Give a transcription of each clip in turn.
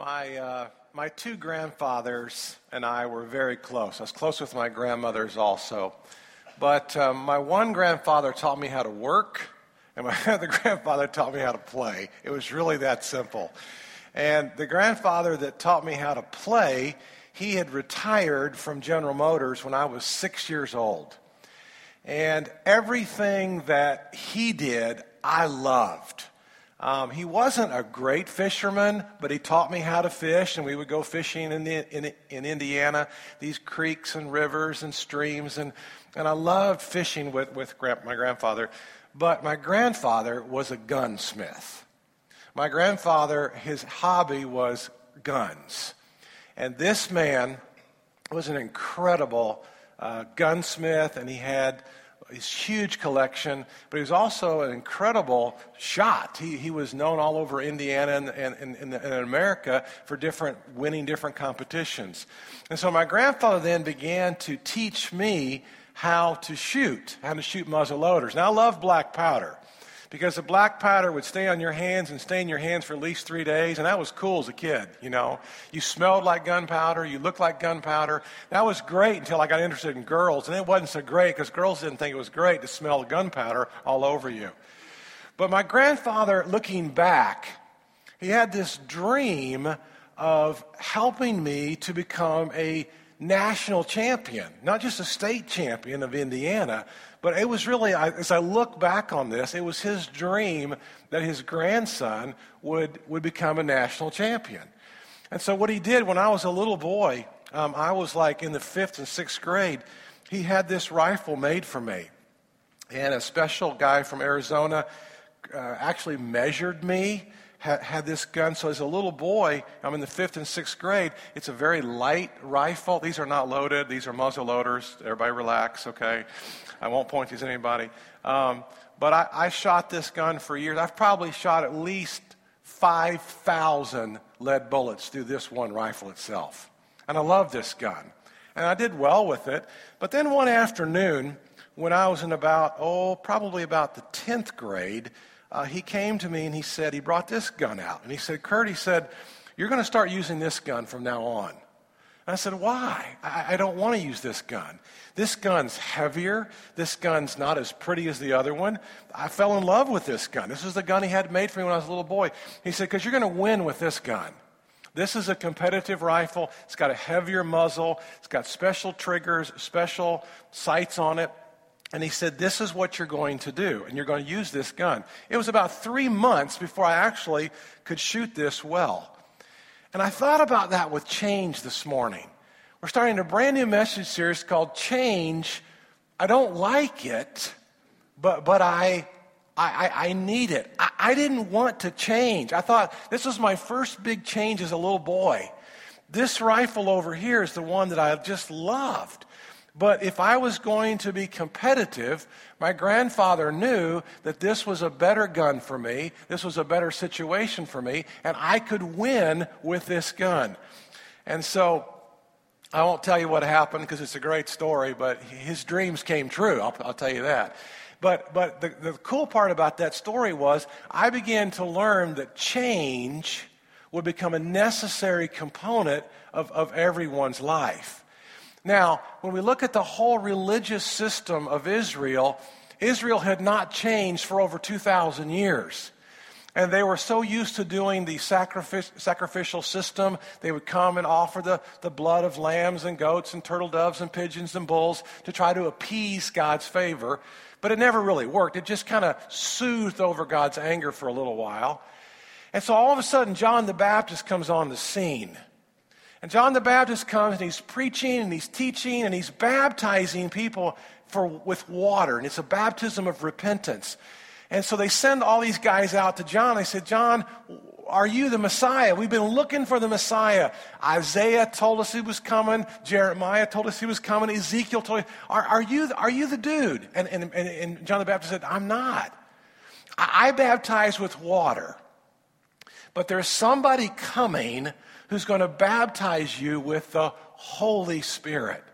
My, uh, my two grandfathers and I were very close. I was close with my grandmothers also. But um, my one grandfather taught me how to work, and my other grandfather taught me how to play. It was really that simple. And the grandfather that taught me how to play, he had retired from General Motors when I was six years old. And everything that he did, I loved. Um, he wasn't a great fisherman, but he taught me how to fish, and we would go fishing in, the, in, in Indiana, these creeks and rivers and streams, and, and I loved fishing with, with my grandfather. But my grandfather was a gunsmith. My grandfather, his hobby was guns. And this man was an incredible uh, gunsmith, and he had his huge collection, but he was also an incredible shot. He, he was known all over Indiana and, and, and, and, America for different, winning different competitions. And so my grandfather then began to teach me how to shoot, how to shoot muzzle loaders. Now I love black powder because the black powder would stay on your hands and stay in your hands for at least three days, and that was cool as a kid, you know. You smelled like gunpowder, you looked like gunpowder. That was great until I got interested in girls, and it wasn't so great because girls didn't think it was great to smell gunpowder all over you. But my grandfather, looking back, he had this dream of helping me to become a national champion, not just a state champion of Indiana, but it was really, as I look back on this, it was his dream that his grandson would, would become a national champion. And so, what he did when I was a little boy, um, I was like in the fifth and sixth grade, he had this rifle made for me. And a special guy from Arizona uh, actually measured me had, this gun. So as a little boy, I'm in the fifth and sixth grade. It's a very light rifle. These are not loaded. These are muzzle loaders. Everybody relax, okay? I won't point these at anybody. Um, but I, I shot this gun for years. I've probably shot at least 5,000 lead bullets through this one rifle itself. And I love this gun. And I did well with it. But then one afternoon, when I was in about, oh, probably about the 10th grade, uh, he came to me and he said, he brought this gun out. And he said, Kurt, he said, you're going to start using this gun from now on. And I said, why? I, I don't want to use this gun. This gun's heavier. This gun's not as pretty as the other one. I fell in love with this gun. This is the gun he had made for me when I was a little boy. He said, because you're going to win with this gun. This is a competitive rifle. It's got a heavier muzzle. It's got special triggers, special sights on it. And he said, This is what you're going to do, and you're going to use this gun. It was about three months before I actually could shoot this well. And I thought about that with change this morning. We're starting a brand new message series called Change. I don't like it, but, but I, I, I need it. I, I didn't want to change. I thought this was my first big change as a little boy. This rifle over here is the one that I just loved. But if I was going to be competitive, my grandfather knew that this was a better gun for me, this was a better situation for me, and I could win with this gun. And so I won't tell you what happened because it's a great story, but his dreams came true, I'll, I'll tell you that. But, but the, the cool part about that story was I began to learn that change would become a necessary component of, of everyone's life. Now, when we look at the whole religious system of Israel, Israel had not changed for over 2,000 years. And they were so used to doing the sacrificial system, they would come and offer the, the blood of lambs and goats and turtle doves and pigeons and bulls to try to appease God's favor. But it never really worked. It just kind of soothed over God's anger for a little while. And so all of a sudden, John the Baptist comes on the scene. And John the Baptist comes and he's preaching and he's teaching and he's baptizing people for, with water. And it's a baptism of repentance. And so they send all these guys out to John. They said, John, are you the Messiah? We've been looking for the Messiah. Isaiah told us he was coming. Jeremiah told us he was coming. Ezekiel told us, are, are, you, are you the dude? And, and, and John the Baptist said, I'm not. I, I baptize with water. But there's somebody coming who's going to baptize you with the Holy Spirit.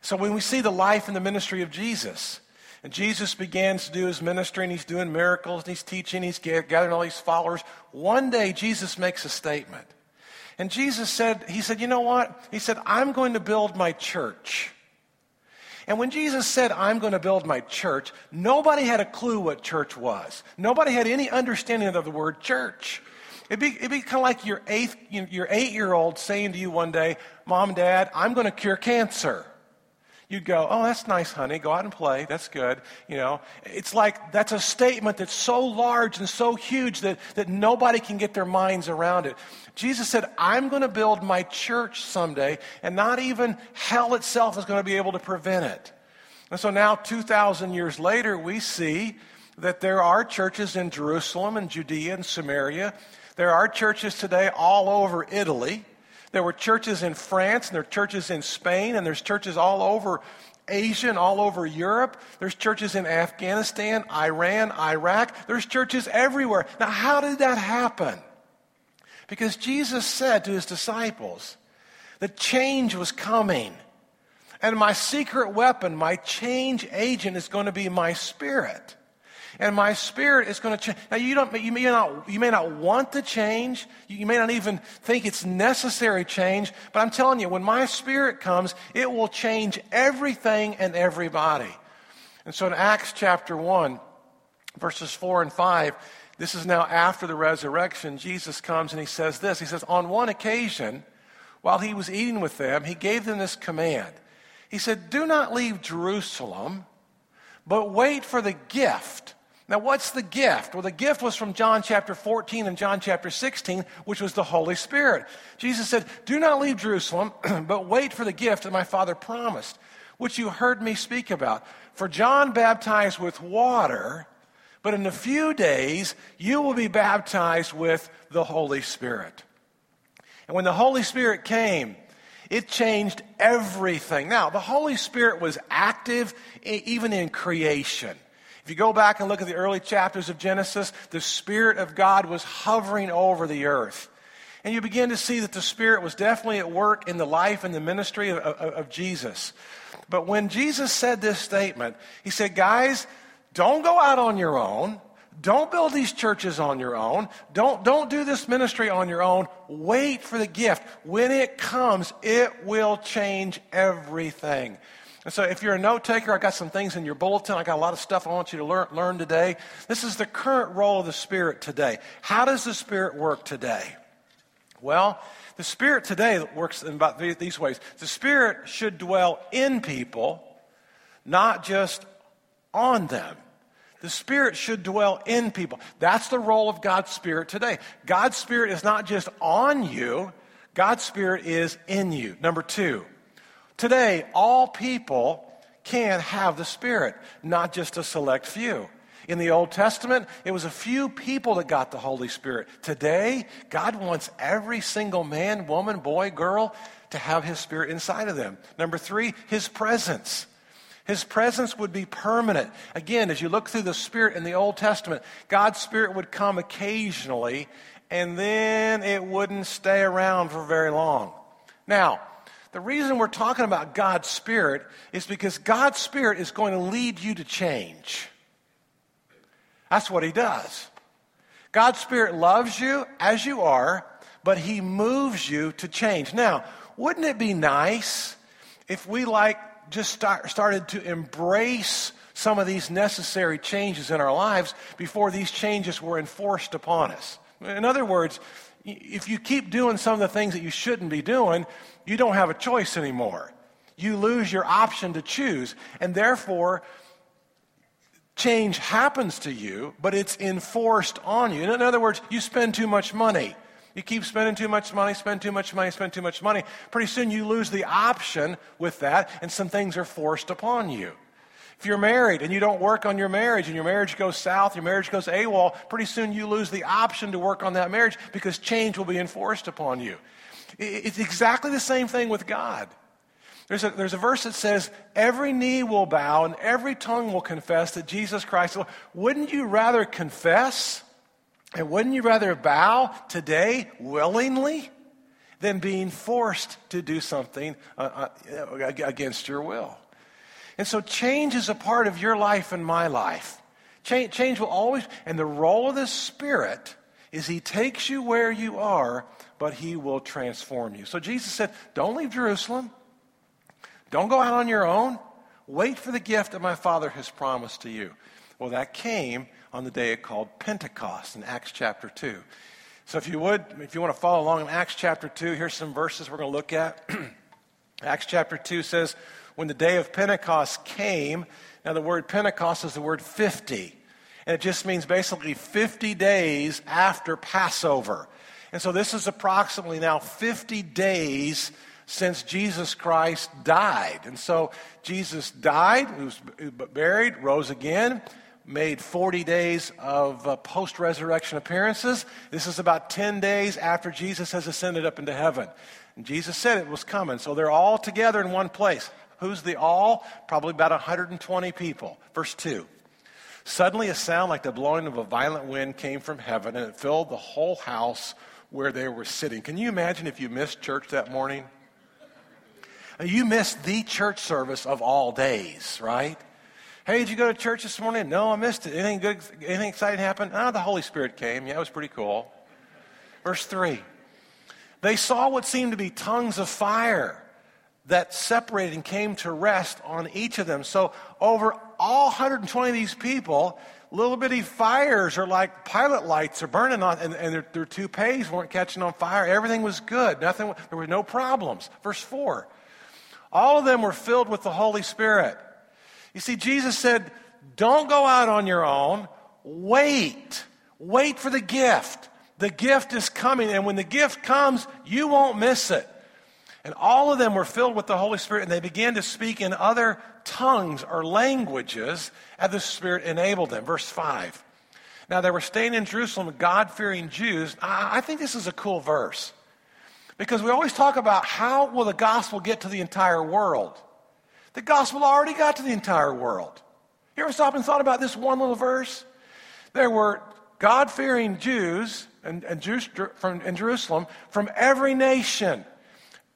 So when we see the life and the ministry of Jesus, and Jesus begins to do his ministry and he's doing miracles and he's teaching, he's gathering all these followers. One day, Jesus makes a statement. And Jesus said, He said, You know what? He said, I'm going to build my church. And when Jesus said, I'm going to build my church, nobody had a clue what church was. Nobody had any understanding of the word church. It'd be, it'd be kind of like your, eighth, your eight year old saying to you one day, Mom, Dad, I'm going to cure cancer. You'd go, Oh, that's nice, honey. Go out and play. That's good. You know, it's like that's a statement that's so large and so huge that, that nobody can get their minds around it. Jesus said, I'm going to build my church someday, and not even hell itself is going to be able to prevent it. And so now, 2,000 years later, we see that there are churches in Jerusalem and Judea and Samaria. There are churches today all over Italy. There were churches in France, and there are churches in Spain, and there's churches all over Asia and all over Europe. There's churches in Afghanistan, Iran, Iraq. There's churches everywhere. Now, how did that happen? Because Jesus said to his disciples that change was coming. And my secret weapon, my change agent, is going to be my spirit. And my spirit is going to change. Now, you, don't, you, may not, you may not want to change. You may not even think it's necessary change. But I'm telling you, when my spirit comes, it will change everything and everybody. And so in Acts chapter 1, verses 4 and 5, this is now after the resurrection. Jesus comes and he says this He says, On one occasion, while he was eating with them, he gave them this command. He said, Do not leave Jerusalem, but wait for the gift. Now, what's the gift? Well, the gift was from John chapter 14 and John chapter 16, which was the Holy Spirit. Jesus said, Do not leave Jerusalem, but wait for the gift that my Father promised, which you heard me speak about. For John baptized with water but in a few days, you will be baptized with the Holy Spirit. And when the Holy Spirit came, it changed everything. Now, the Holy Spirit was active even in creation. If you go back and look at the early chapters of Genesis, the Spirit of God was hovering over the earth. And you begin to see that the Spirit was definitely at work in the life and the ministry of, of, of Jesus. But when Jesus said this statement, he said, Guys, don't go out on your own. Don't build these churches on your own. Don't, don't do this ministry on your own. Wait for the gift. When it comes, it will change everything. And so, if you're a note taker, I got some things in your bulletin. I got a lot of stuff I want you to learn, learn today. This is the current role of the Spirit today. How does the Spirit work today? Well, the Spirit today works in about these ways. The Spirit should dwell in people, not just on them. The Spirit should dwell in people. That's the role of God's Spirit today. God's Spirit is not just on you, God's Spirit is in you. Number two, today, all people can have the Spirit, not just a select few. In the Old Testament, it was a few people that got the Holy Spirit. Today, God wants every single man, woman, boy, girl to have His Spirit inside of them. Number three, His presence. His presence would be permanent. Again, as you look through the Spirit in the Old Testament, God's Spirit would come occasionally, and then it wouldn't stay around for very long. Now, the reason we're talking about God's Spirit is because God's Spirit is going to lead you to change. That's what He does. God's Spirit loves you as you are, but He moves you to change. Now, wouldn't it be nice if we, like just start, started to embrace some of these necessary changes in our lives before these changes were enforced upon us. In other words, if you keep doing some of the things that you shouldn't be doing, you don't have a choice anymore. You lose your option to choose, and therefore, change happens to you, but it's enforced on you. In other words, you spend too much money. You keep spending too much money, spend too much money, spend too much money. Pretty soon you lose the option with that, and some things are forced upon you. If you're married and you don't work on your marriage and your marriage goes south, your marriage goes AWOL, pretty soon you lose the option to work on that marriage because change will be enforced upon you. It's exactly the same thing with God. There's a, there's a verse that says, Every knee will bow and every tongue will confess that Jesus Christ. Wouldn't you rather confess and wouldn't you rather bow today willingly than being forced to do something uh, uh, against your will? And so change is a part of your life and my life. Change, change will always, and the role of the Spirit is he takes you where you are, but he will transform you. So Jesus said, Don't leave Jerusalem. Don't go out on your own. Wait for the gift that my Father has promised to you. Well, that came on the day called Pentecost in Acts chapter 2. So if you would, if you want to follow along in Acts chapter 2, here's some verses we're going to look at. Acts chapter 2 says, When the day of Pentecost came, now the word Pentecost is the word 50. And it just means basically 50 days after Passover. And so this is approximately now 50 days since Jesus Christ died. And so Jesus died, he was buried, rose again, made 40 days of uh, post resurrection appearances. This is about 10 days after Jesus has ascended up into heaven. And Jesus said it was coming. So they're all together in one place. Who's the all? Probably about 120 people. Verse 2. Suddenly, a sound like the blowing of a violent wind came from heaven, and it filled the whole house where they were sitting. Can you imagine if you missed church that morning? You missed the church service of all days, right? Hey, did you go to church this morning? No, I missed it. Anything good, anything exciting happened? Ah, the Holy Spirit came. Yeah, it was pretty cool. Verse 3. They saw what seemed to be tongues of fire that separated and came to rest on each of them. So, over all 120 of these people, little bitty fires are like pilot lights are burning on, and, and their, their toupees weren't catching on fire. Everything was good. Nothing, there were no problems. Verse 4. All of them were filled with the Holy Spirit. You see, Jesus said, Don't go out on your own. Wait. Wait for the gift. The gift is coming, and when the gift comes, you won't miss it. And all of them were filled with the Holy Spirit, and they began to speak in other tongues or languages as the Spirit enabled them. Verse 5. Now, they were staying in Jerusalem, God fearing Jews. I think this is a cool verse. Because we always talk about how will the gospel get to the entire world? The gospel already got to the entire world. You ever stop and thought about this one little verse? There were God fearing Jews and, and Jews from, in Jerusalem from every nation.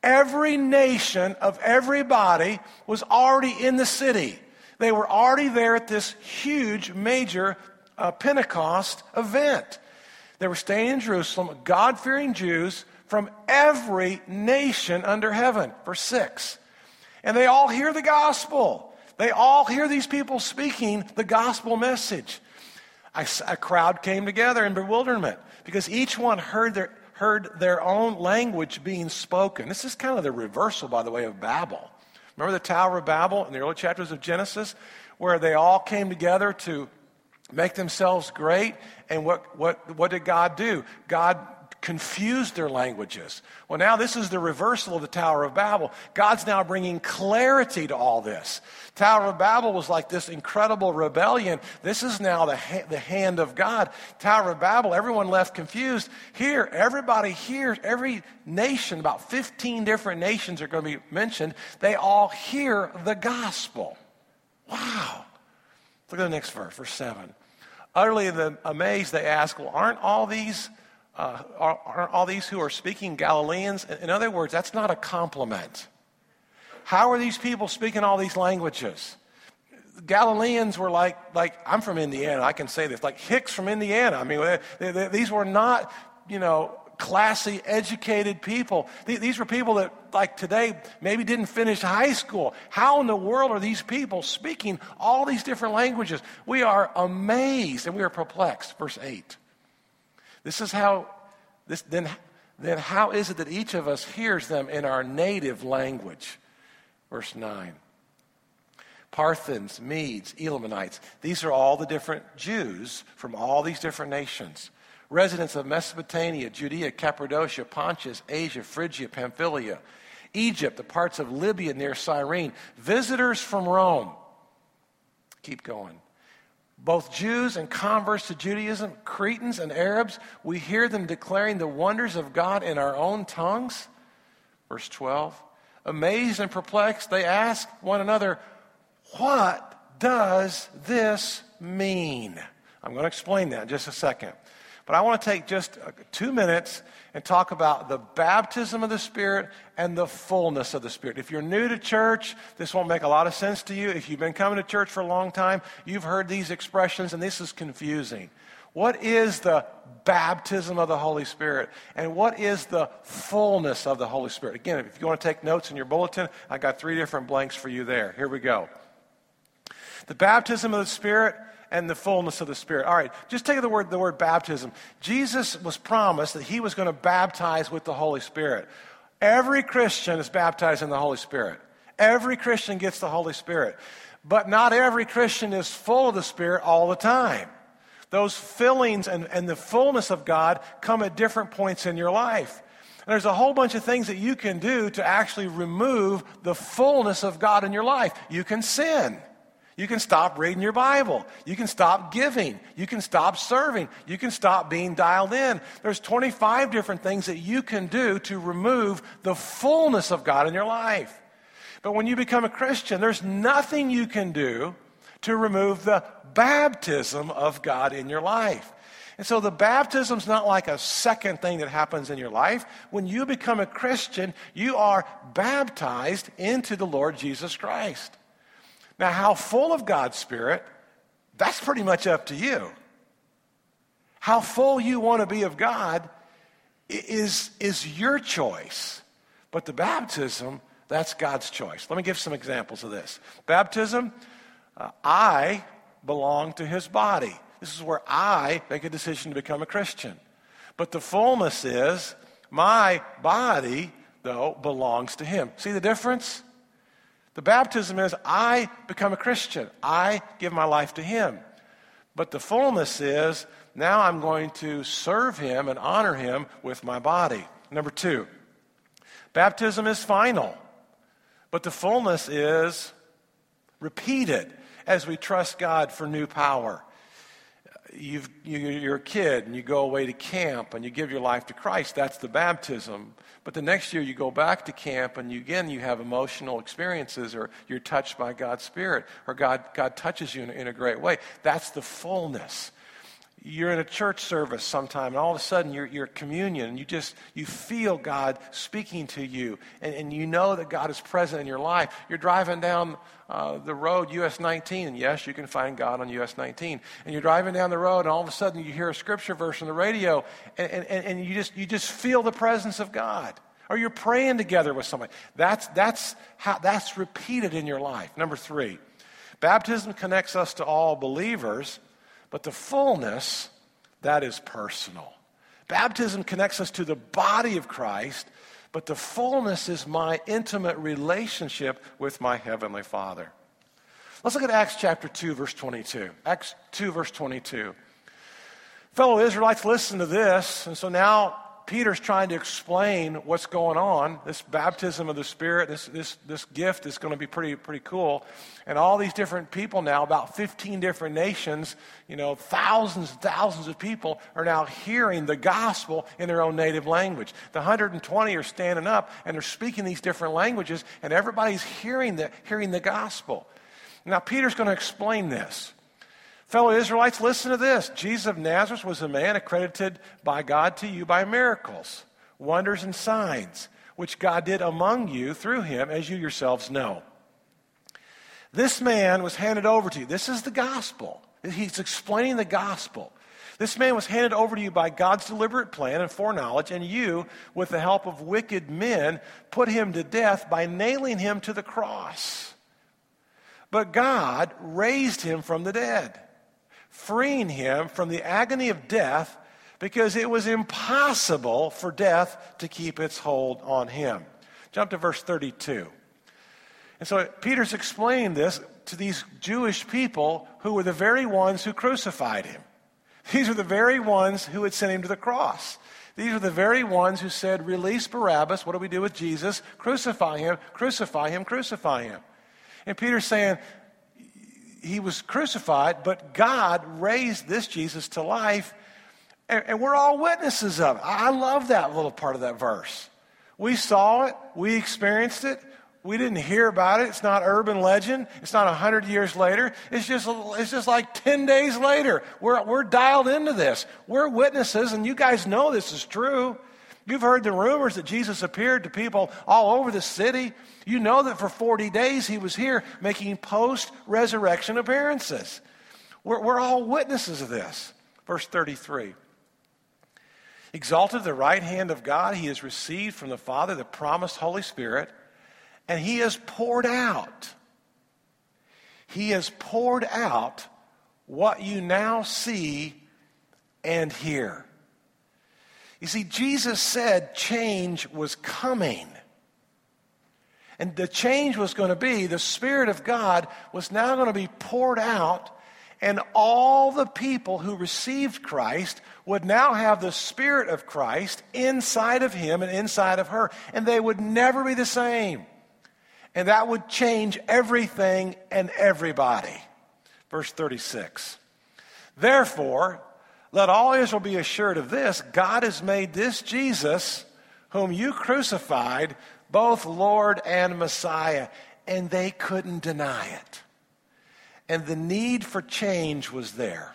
Every nation of everybody was already in the city. They were already there at this huge, major uh, Pentecost event. They were staying in Jerusalem, God fearing Jews from every nation under heaven. Verse 6. And they all hear the gospel. They all hear these people speaking the gospel message. A crowd came together in bewilderment because each one heard their, heard their own language being spoken. This is kind of the reversal, by the way, of Babel. Remember the Tower of Babel in the early chapters of Genesis, where they all came together to make themselves great? And what, what, what did God do? God confused their languages. Well, now this is the reversal of the Tower of Babel. God's now bringing clarity to all this. Tower of Babel was like this incredible rebellion. This is now the, ha- the hand of God. Tower of Babel, everyone left confused. Here, everybody hears, every nation, about 15 different nations are going to be mentioned, they all hear the gospel. Wow. Look at the next verse, verse 7. Utterly amazed, they ask, Well, aren't all these uh, are, all these who are speaking Galileans? In other words, that's not a compliment. How are these people speaking all these languages? Galileans were like, like I'm from Indiana, I can say this, like Hicks from Indiana. I mean, they, they, these were not, you know, classy, educated people. These were people that, like today, maybe didn't finish high school. How in the world are these people speaking all these different languages? We are amazed and we are perplexed. Verse 8. This is how, this, then, then how is it that each of us hears them in our native language? Verse 9. Parthians, Medes, Elamites, these are all the different Jews from all these different nations. Residents of Mesopotamia, Judea, Cappadocia, Pontus, Asia, Phrygia, Pamphylia, Egypt, the parts of Libya near Cyrene, visitors from Rome. Keep going both Jews and converts to Judaism, Cretans and Arabs, we hear them declaring the wonders of God in our own tongues. Verse 12. Amazed and perplexed, they ask one another, What does this mean? I'm going to explain that in just a second. But I want to take just uh, two minutes and talk about the baptism of the Spirit and the fullness of the Spirit. If you're new to church, this won't make a lot of sense to you. If you've been coming to church for a long time, you've heard these expressions, and this is confusing. What is the baptism of the Holy Spirit? And what is the fullness of the Holy Spirit? Again, if you want to take notes in your bulletin, I got three different blanks for you there. Here we go. The baptism of the Spirit and the fullness of the Spirit. All right, just take the word, the word baptism. Jesus was promised that he was going to baptize with the Holy Spirit. Every Christian is baptized in the Holy Spirit. Every Christian gets the Holy Spirit. But not every Christian is full of the Spirit all the time. Those fillings and, and the fullness of God come at different points in your life. And there's a whole bunch of things that you can do to actually remove the fullness of God in your life. You can sin. You can stop reading your Bible. You can stop giving. You can stop serving. You can stop being dialed in. There's 25 different things that you can do to remove the fullness of God in your life. But when you become a Christian, there's nothing you can do to remove the baptism of God in your life. And so the baptism's not like a second thing that happens in your life. When you become a Christian, you are baptized into the Lord Jesus Christ. Now, how full of God's Spirit, that's pretty much up to you. How full you want to be of God is, is your choice. But the baptism, that's God's choice. Let me give some examples of this. Baptism, uh, I belong to his body. This is where I make a decision to become a Christian. But the fullness is my body, though, belongs to him. See the difference? The baptism is I become a Christian, I give my life to him. But the fullness is now I'm going to serve him and honor him with my body. Number two, baptism is final, but the fullness is repeated as we trust God for new power. You've, you, are a kid and you go away to camp and you give your life to Christ. That's the baptism. But the next year you go back to camp and you, again you have emotional experiences or you're touched by God's Spirit or God, God touches you in, in a great way. That's the fullness you're in a church service sometime and all of a sudden you're, you're communion and you just you feel god speaking to you and, and you know that god is present in your life. You're driving down uh, the road us 19 and yes you can find god on us 19 and you're driving down the road and all of a sudden you hear a scripture verse on the radio and, and, and you, just, you just feel the presence of god. Or you're praying together with somebody. That's, that's, how, that's repeated in your life. Number three baptism connects us to all believers but the fullness, that is personal. Baptism connects us to the body of Christ, but the fullness is my intimate relationship with my Heavenly Father. Let's look at Acts chapter 2, verse 22. Acts 2, verse 22. Fellow Israelites, listen to this. And so now Peter's trying to explain what's going on. This baptism of the Spirit, this, this, this gift is going to be pretty, pretty cool. And all these different people now, about 15 different nations, you know, thousands and thousands of people are now hearing the gospel in their own native language. The 120 are standing up and they're speaking these different languages, and everybody's hearing the, hearing the gospel. Now, Peter's going to explain this. Fellow Israelites, listen to this. Jesus of Nazareth was a man accredited by God to you by miracles, wonders, and signs, which God did among you through him, as you yourselves know. This man was handed over to you. This is the gospel. He's explaining the gospel. This man was handed over to you by God's deliberate plan and foreknowledge, and you, with the help of wicked men, put him to death by nailing him to the cross. But God raised him from the dead freeing him from the agony of death because it was impossible for death to keep its hold on him. Jump to verse 32. And so Peter's explaining this to these Jewish people who were the very ones who crucified him. These are the very ones who had sent him to the cross. These are the very ones who said, Release Barabbas. What do we do with Jesus? Crucify him, crucify him, crucify him. And Peter's saying, he was crucified, but God raised this Jesus to life, and, and we're all witnesses of it. I love that little part of that verse. We saw it, we experienced it, we didn't hear about it. It's not urban legend. It's not 100 years later. It's just, it's just like 10 days later. We're, we're dialed into this. We're witnesses, and you guys know this is true. You've heard the rumors that Jesus appeared to people all over the city. You know that for 40 days he was here making post resurrection appearances. We're, we're all witnesses of this. Verse 33 Exalted the right hand of God, he has received from the Father the promised Holy Spirit, and he has poured out. He has poured out what you now see and hear. You see, Jesus said change was coming. And the change was going to be the Spirit of God was now going to be poured out, and all the people who received Christ would now have the Spirit of Christ inside of him and inside of her, and they would never be the same. And that would change everything and everybody. Verse 36. Therefore, let all Israel be assured of this God has made this Jesus, whom you crucified, both Lord and Messiah. And they couldn't deny it. And the need for change was there.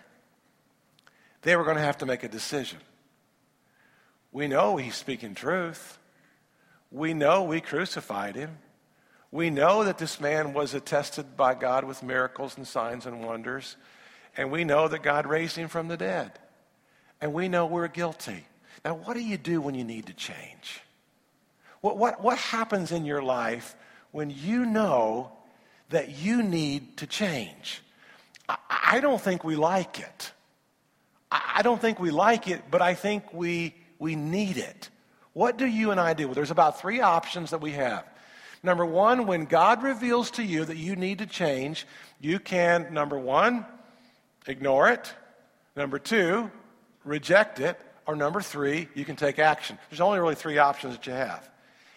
They were going to have to make a decision. We know he's speaking truth. We know we crucified him. We know that this man was attested by God with miracles and signs and wonders. And we know that God raised him from the dead. And we know we're guilty. Now, what do you do when you need to change? What, what, what happens in your life when you know that you need to change? I, I don't think we like it. I, I don't think we like it, but I think we, we need it. What do you and I do? Well, there's about three options that we have. Number one, when God reveals to you that you need to change, you can, number one, ignore it. Number two, reject it. Or number three, you can take action. There's only really three options that you have.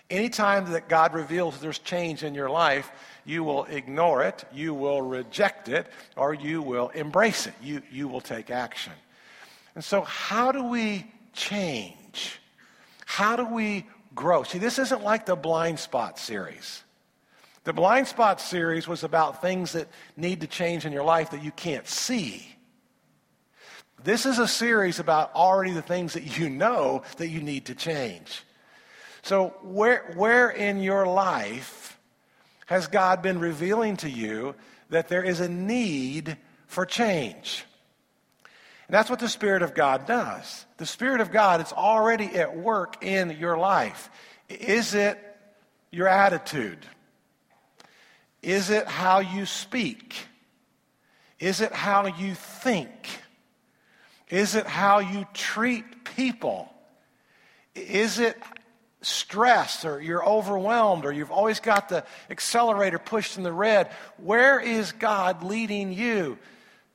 Anytime that God reveals there's change in your life, you will ignore it, you will reject it, or you will embrace it. You, you will take action. And so, how do we change? How do we grow? See, this isn't like the blind spot series. The blind spot series was about things that need to change in your life that you can't see. This is a series about already the things that you know that you need to change. So, where, where in your life has God been revealing to you that there is a need for change? And that's what the Spirit of God does. The Spirit of God is already at work in your life. Is it your attitude? Is it how you speak? Is it how you think? Is it how you treat people? Is it stress or you're overwhelmed or you've always got the accelerator pushed in the red, where is God leading you?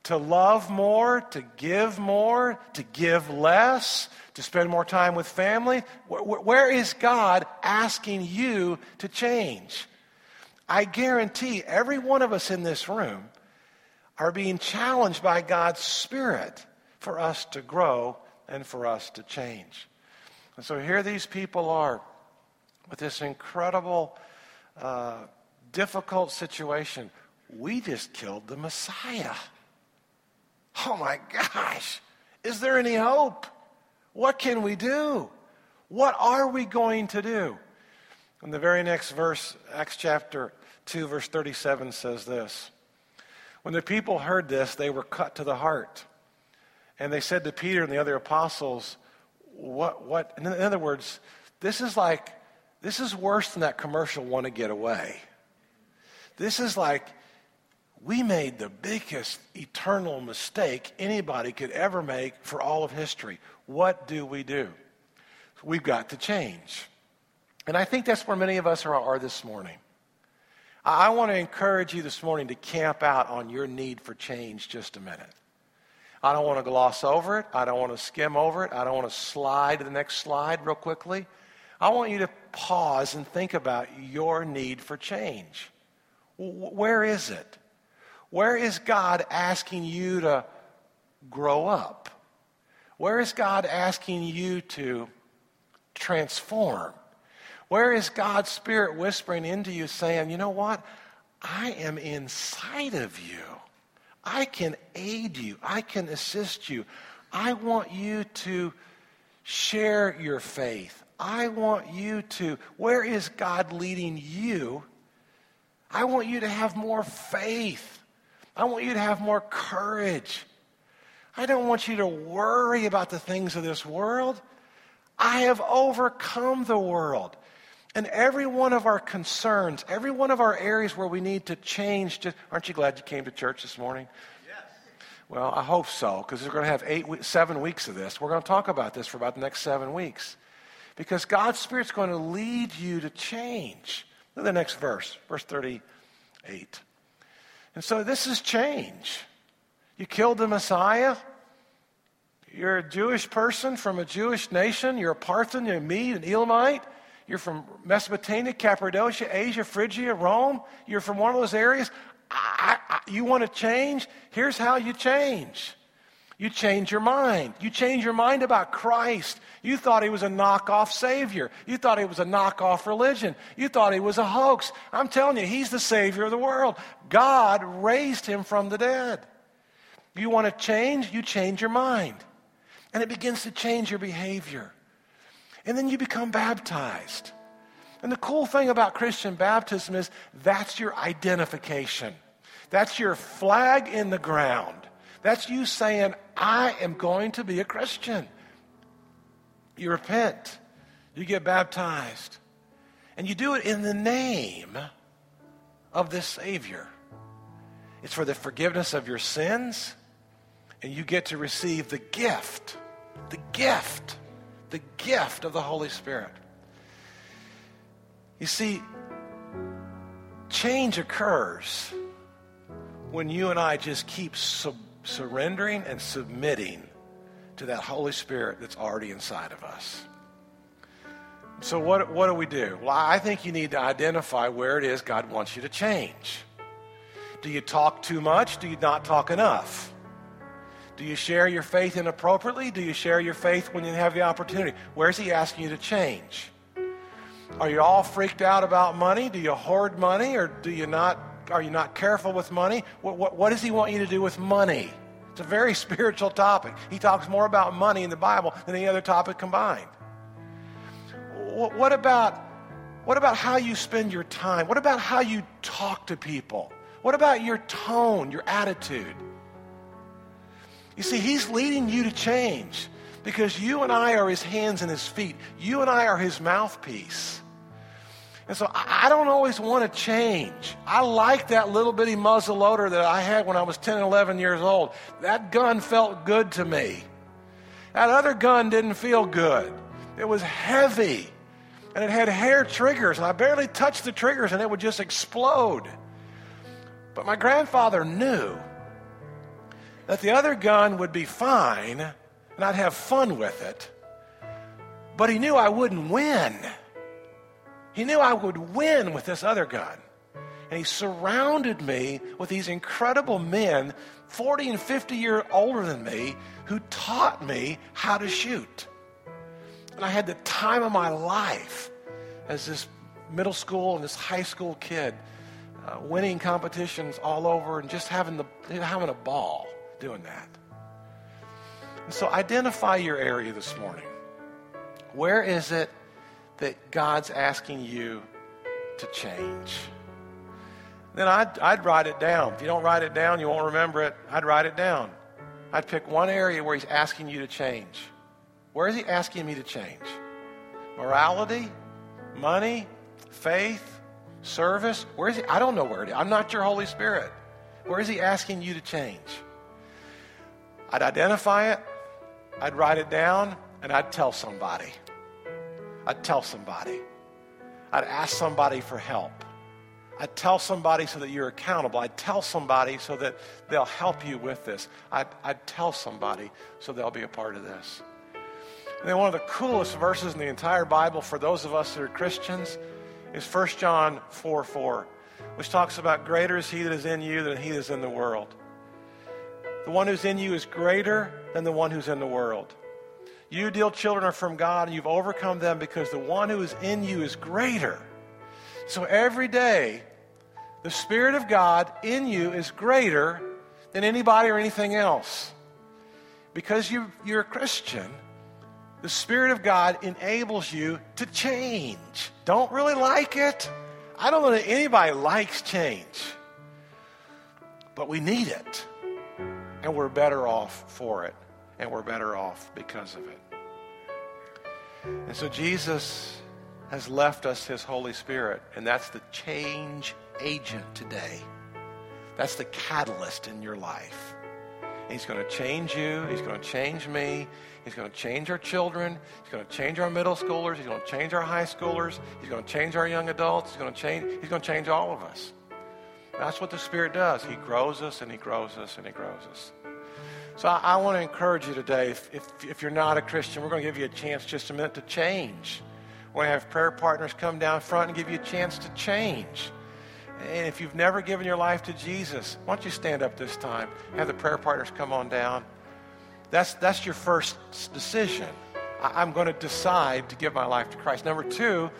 To love more, to give more, to give less, to spend more time with family? Where is God asking you to change? I guarantee every one of us in this room are being challenged by God's Spirit for us to grow and for us to change. And so here these people are with this incredible, uh, difficult situation. We just killed the Messiah. Oh my gosh, is there any hope? What can we do? What are we going to do? And the very next verse, Acts chapter 2, verse 37 says this When the people heard this, they were cut to the heart. And they said to Peter and the other apostles, what, what, in other words, this is like, this is worse than that commercial want to get away. This is like, we made the biggest eternal mistake anybody could ever make for all of history. What do we do? We've got to change. And I think that's where many of us are, are this morning. I want to encourage you this morning to camp out on your need for change just a minute. I don't want to gloss over it. I don't want to skim over it. I don't want to slide to the next slide real quickly. I want you to pause and think about your need for change. Where is it? Where is God asking you to grow up? Where is God asking you to transform? Where is God's Spirit whispering into you saying, you know what? I am inside of you. I can aid you, I can assist you. I want you to share your faith. I want you to, where is God leading you? I want you to have more faith. I want you to have more courage. I don't want you to worry about the things of this world. I have overcome the world. And every one of our concerns, every one of our areas where we need to change, just, aren't you glad you came to church this morning? Yes. Well, I hope so, because we're going to have eight, seven weeks of this. We're going to talk about this for about the next seven weeks. Because God's Spirit's going to lead you to change. Look at the next verse, verse 38. And so this is change. You killed the Messiah. You're a Jewish person from a Jewish nation. You're a Parthian, you're a Mede, an Elamite. You're from Mesopotamia, Cappadocia, Asia, Phrygia, Rome. You're from one of those areas. I, I, you want to change? Here's how you change. You change your mind. You change your mind about Christ. You thought he was a knockoff Savior. You thought he was a knockoff religion. You thought he was a hoax. I'm telling you, he's the Savior of the world. God raised him from the dead. You want to change? You change your mind. And it begins to change your behavior. And then you become baptized. And the cool thing about Christian baptism is that's your identification. That's your flag in the ground. That's you saying, I am going to be a Christian. You repent, you get baptized, and you do it in the name of this Savior. It's for the forgiveness of your sins, and you get to receive the gift, the gift, the gift of the Holy Spirit. You see, change occurs when you and I just keep sub- surrendering and submitting to that Holy Spirit that's already inside of us. So, what, what do we do? Well, I think you need to identify where it is God wants you to change. Do you talk too much? Do you not talk enough? Do you share your faith inappropriately? Do you share your faith when you have the opportunity? Where's He asking you to change? Are you all freaked out about money? Do you hoard money or do you not are you not careful with money? What, what, what does he want you to do with money? It's a very spiritual topic. He talks more about money in the Bible than any other topic combined. What, what about what about how you spend your time? What about how you talk to people? What about your tone, your attitude? You see, he's leading you to change because you and I are his hands and his feet. You and I are his mouthpiece. And so I don't always want to change. I like that little bitty muzzle loader that I had when I was 10 and 11 years old. That gun felt good to me. That other gun didn't feel good. It was heavy and it had hair triggers, and I barely touched the triggers and it would just explode. But my grandfather knew that the other gun would be fine and I'd have fun with it, but he knew I wouldn't win. He knew I would win with this other gun. And he surrounded me with these incredible men, 40 and 50 years older than me, who taught me how to shoot. And I had the time of my life as this middle school and this high school kid, uh, winning competitions all over and just having, the, having a ball doing that. And so identify your area this morning. Where is it that God's asking you to change. Then I'd, I'd write it down. If you don't write it down, you won't remember it. I'd write it down. I'd pick one area where He's asking you to change. Where is He asking me to change? Morality? Money? Faith? Service? Where is He? I don't know where it is. I'm not your Holy Spirit. Where is He asking you to change? I'd identify it, I'd write it down, and I'd tell somebody. I'd tell somebody. I'd ask somebody for help. I'd tell somebody so that you're accountable. I'd tell somebody so that they'll help you with this. I'd, I'd tell somebody so they'll be a part of this. And then one of the coolest verses in the entire Bible for those of us that are Christians is 1 John 4 4, which talks about greater is he that is in you than he that is in the world. The one who's in you is greater than the one who's in the world. You, dear children, are from God, and you've overcome them because the one who is in you is greater. So every day, the Spirit of God in you is greater than anybody or anything else. Because you, you're a Christian, the Spirit of God enables you to change. Don't really like it. I don't know that anybody likes change, but we need it. And we're better off for it. And we're better off because of it. And so Jesus has left us his Holy Spirit, and that's the change agent today. That's the catalyst in your life. He's going to change you. He's going to change me. He's going to change our children. He's going to change our middle schoolers. He's going to change our high schoolers. He's going to change our young adults. He's going to change, he's going to change all of us. That's what the Spirit does. He grows us and He grows us and He grows us. So I, I want to encourage you today, if, if, if you're not a Christian, we're going to give you a chance just a minute to change. We're going to have prayer partners come down front and give you a chance to change. And if you've never given your life to Jesus, why don't you stand up this time? Have the prayer partners come on down. That's, that's your first decision. I, I'm going to decide to give my life to Christ. Number two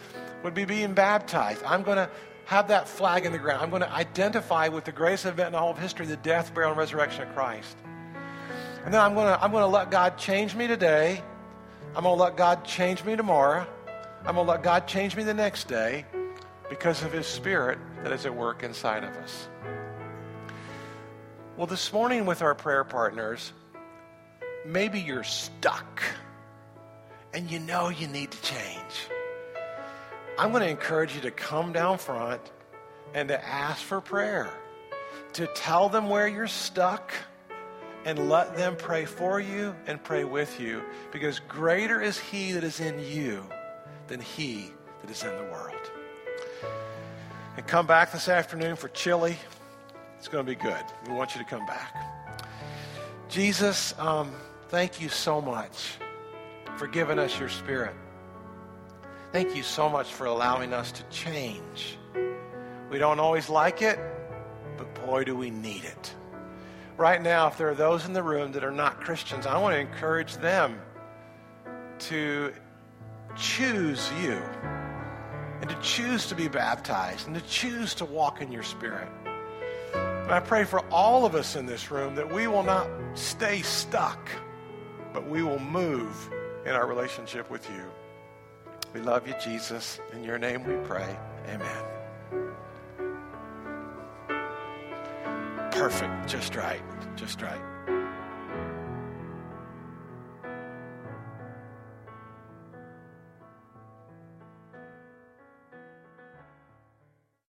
would be being baptized. I'm going to have that flag in the ground. I'm going to identify with the greatest event in all of history, the death, burial, and resurrection of Christ. And then I'm going to, I'm going to let God change me today. I'm going to let God change me tomorrow. I'm going to let God change me the next day because of His Spirit that is at work inside of us. Well, this morning with our prayer partners, maybe you're stuck and you know you need to change. I'm going to encourage you to come down front and to ask for prayer, to tell them where you're stuck and let them pray for you and pray with you because greater is He that is in you than He that is in the world. And come back this afternoon for chili. It's going to be good. We want you to come back. Jesus, um, thank you so much for giving us your spirit. Thank you so much for allowing us to change. We don't always like it, but boy, do we need it. Right now, if there are those in the room that are not Christians, I want to encourage them to choose you and to choose to be baptized and to choose to walk in your spirit. And I pray for all of us in this room that we will not stay stuck, but we will move in our relationship with you. We love you, Jesus. In your name we pray. Amen. Perfect. Just right. Just right.